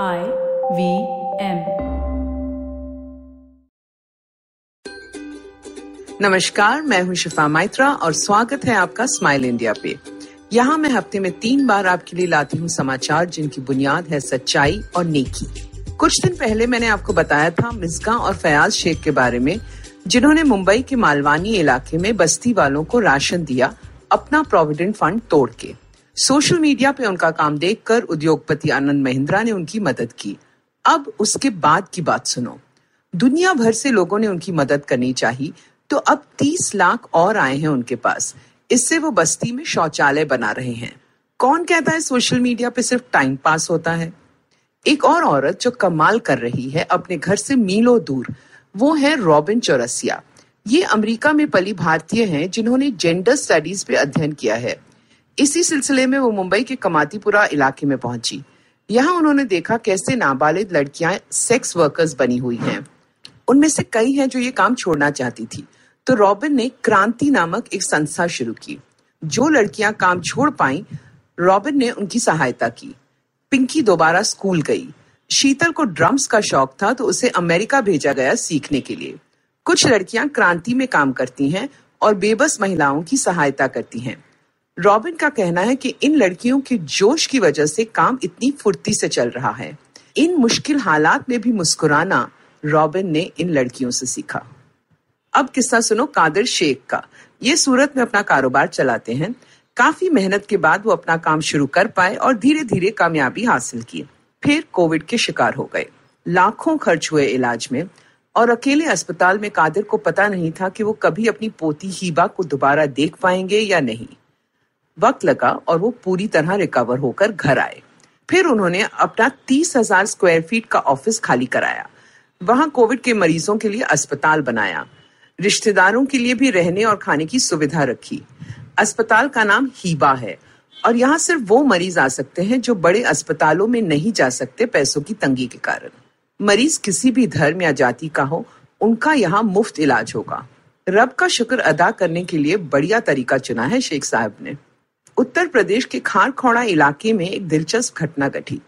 I V M नमस्कार, मैं हूँ शिफा माइत्रा और स्वागत है आपका स्माइल इंडिया पे। यहाँ मैं हफ़्ते में तीन बार आपके लिए लाती हूँ समाचार जिनकी बुनियाद है सच्चाई और नेकी। कुछ दिन पहले मैंने आपको बताया था मिसगा और फयाज शेख के बारे में, जिन्होंने मुंबई के मालवानी इलाके में बस्ती वालों को राशन दिया, अपना प्रोविडेंट फंड तोड़ के। सोशल मीडिया पे उनका काम देखकर उद्योगपति आनंद महिंद्रा ने उनकी मदद की। अब उसके बाद की बात सुनो। दुनिया भर से लोगों ने उनकी मदद करनी चाहिए तो अब 30 लाख और आए हैं उनके पास। इससे वो बस्ती में शौचालय बना रहे हैं। कौन कहता है सोशल मीडिया पे सिर्फ़ टाइम पास होता है? एक और औरत जो कमाल कर रही है, अपने घर से मीलों दूर, वो है रॉबिन चौरसिया। ये अमेरिका में पली भारतीय हैं जिन्होंने जेंडर स्टडीज़ पे अध्ययन किया है। इसी सिलसिले में वो मुंबई के कमातीपुरा इलाके में पहुँची। यहाँ उन्होंने देखा कैसे नाबालिग लड़कियाँ सेक्स वर्कर्स बनी हुई हैं। उनमें से कई हैं जो ये काम छोड़ना चाहती थी। तो रॉबिन ने क्रांति नामक एक संस्था शुरू की। जो लड़कियाँ काम छोड़ पाई, रॉबिन ने उनकी सहायता की। पिंकी दोबारा स्कूल गई। शीतल को ड्रम्स का शौक था तो उसे अमेरिका भेजा गया सीखने के लिए। कुछ लड़कियाँ क्रांति में काम करती हैं और बेबस महिलाओं की सहायता करती हैं। रॉबिन का कहना है कि इन लड़कियों के जोश की वजह से काम इतनी फुर्ती से चल रहा है। इन मुश्किल हालात में भी मुस्कुराना रॉबिन ने इन लड़कियों से सीखा। अब किस्सा सुनो कादिर शेख का। ये सूरत में अपना कारोबार चलाते हैं। काफ़ी मेहनत के बाद वो अपना काम शुरू कर पाए और धीरे धीरे कामयाबी हासिल की। फिर कोविड के शिकार हो गए। लाखों खर्च हुए इलाज में और अकेले अस्पताल में कादिर को पता नहीं था कि वो कभी अपनी पोती हीबा को दोबारा देख पाएँगे या नहीं। वक्त लगा और वो पूरी तरह रिकवर होकर घर आए। फिर उन्होंने अपना तीस हज़ार स्क्वायर फीट का ऑफ़िस खाली कराया। वहाँ कोविड के मरीजों के लिए अस्पताल बनाया। रिश्तेदारों के लिए भी रहने और खाने की सुविधा रखी। अस्पताल का नाम हीबा है और यहाँ सिर्फ़ वो मरीज़ आ सकते हैं जो बड़े अस्पतालों में नहीं जा सकते पैसों की तंगी के कारण। मरीज़ किसी भी धर्म या जाति का हो, उनका यहाँ मुफ़्त इलाज होगा। रब का शुक्र अदा करने के लिए बढ़िया तरीका चुना है शेख साहब ने। उत्तर प्रदेश के खारखौड़ा इलाके में एक दिलचस्प घटना घटी।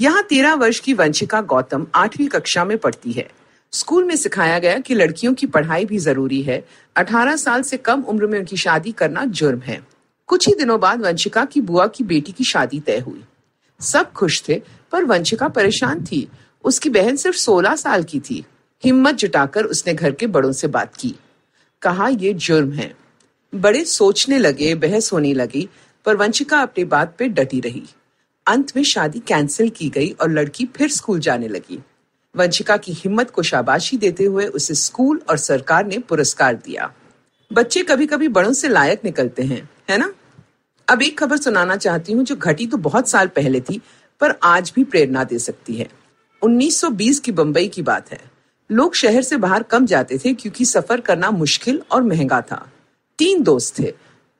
यहाँ तेरह वर्ष की वंशिका गौतम आठवीं कक्षा में पढ़ती है। स्कूल में सिखाया गया कि लड़कियों की पढ़ाई भी ज़रूरी है। 18 साल से कम उम्र में उनकी शादी करना जुर्म है। कुछ ही दिनों बाद वंशिका की बुआ की बेटी की शादी तय हुई। सब खुश थे, पर वंशिका परेशान थी। उसकी बहन सिर्फ़ 16 साल की थी। हिम्मत जुटाकर उसने घर के बड़ों से बात की। कहा यह जुर्म है। बड़े सोचने लगे, बहस होने लगी, पर वंशिका अपनी बात पे डटी रही। अंत में शादी कैंसिल की गई और लड़की फिर स्कूल जाने लगी। वंशिका की हिम्मत को शाबाशी देते हुए उसे स्कूल और सरकार ने पुरस्कार दिया। बच्चे कभी कभी बड़ों से लायक निकलते हैं, है ना? अब एक खबर सुनाना चाहती हूँ जो घटी तो बहुत साल पहले थी, पर आज भी प्रेरणा दे सकती है। 1920 की बंबई की बात है। लोग शहर से बाहर कम जाते थे क्योंकि सफ़र करना मुश्किल और महँगा था। तीन दोस्त थे,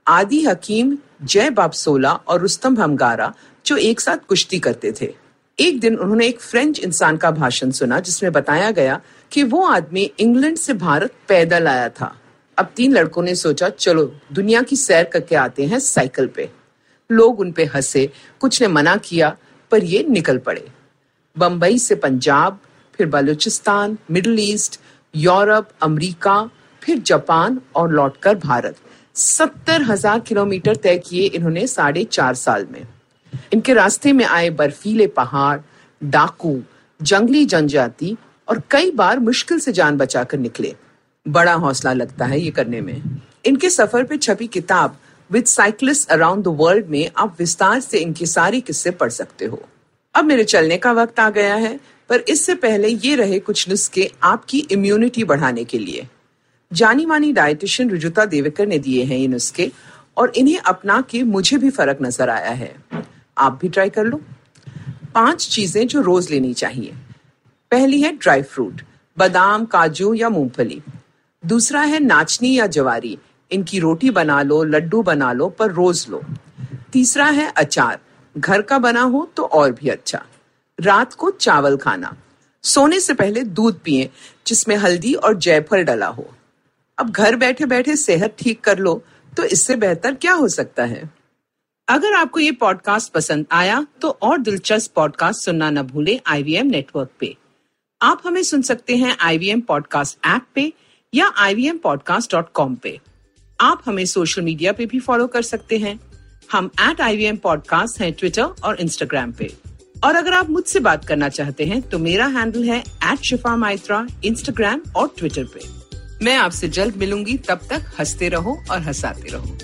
आदि, हकीम, जय बापसोला और रुस्तम हमगारा, जो एक साथ कुश्ती करते थे। एक दिन उन्होंने एक फ्रेंच इंसान का भाषण सुना, जिसमें बताया गया कि वो आदमी इंग्लैंड से भारत पैदल आया था। अब तीन लड़कों ने सोचा, चलो, दुनिया की सैर करके आते हैं साइकिल पे। लोग उन पे हंसे, कुछ ने मना किया, पर ये निकल पड़े। बंबई से पंजाब, फिर Baluchistan, middle east, Europe, America फिर जापान और लौटकर भारत। सत्तर हज़ार किलोमीटर तय किए इन्होंने साढ़े चार साल में। इनके रास्ते में आए बर्फीले पहाड़, डाकू, जंगली जनजाति और कई बार मुश्किल से जान बचाकर निकले। बड़ा हौसला लगता है ये करने में। इनके सफ़र पे छपी किताब with cyclist around the world में आप विस्तार से इनके सारे किस्से पढ़ सकते हो। अब मेरे चलने का वक्त आ गया है, पर इससे पहले ये रहे कुछ नुस्खे आपकी इम्यूनिटी बढ़ाने के लिए। जानी मानी डायटिशियन रुजुता देवेकर ने दिए हैं ये नुस्खे और इन्हें अपना के मुझे भी फ़र्क नज़र आया है। आप भी ट्राई कर लो। पाँच चीज़ें जो रोज लेनी चाहिए। पहली है ड्राई फ्रूट बादाम, काजू या मूंगफली। दूसरा है नाचनी या जवारी। इनकी रोटी बना लो, लड्डू बना लो, पर रोज लो। तीसरा है अचार। घर का बना हो तो और भी अच्छा। रात को चावल खाना। सोने से पहले दूध पिए, जिसमें हल्दी और जयफल डला हो। अब घर बैठे बैठे सेहत ठीक कर लो तो इससे बेहतर क्या हो सकता है? अगर आपको ये पॉडकास्ट पसंद आया तो और दिलचस्प पॉडकास्ट सुनना न भूलें आईवीएम नेटवर्क पे। आप हमें सुन सकते हैं आईवीएम पॉडकास्ट ऐप पे या ivmpodcast.com पे। आप हमें सोशल मीडिया पे भी फॉलो कर सकते हैं। हम एट आई पॉडकास्ट हैं ट्विटर और इंस्टाग्राम पे। और अगर आप मुझसे बात करना चाहते हैं तो मेरा हैंडल है एट शिफा माइत्रा इंस्टाग्राम और ट्विटर पे। मैं आपसे जल्द मिलूँगी तब तक हँसते रहो और हंसाते रहो।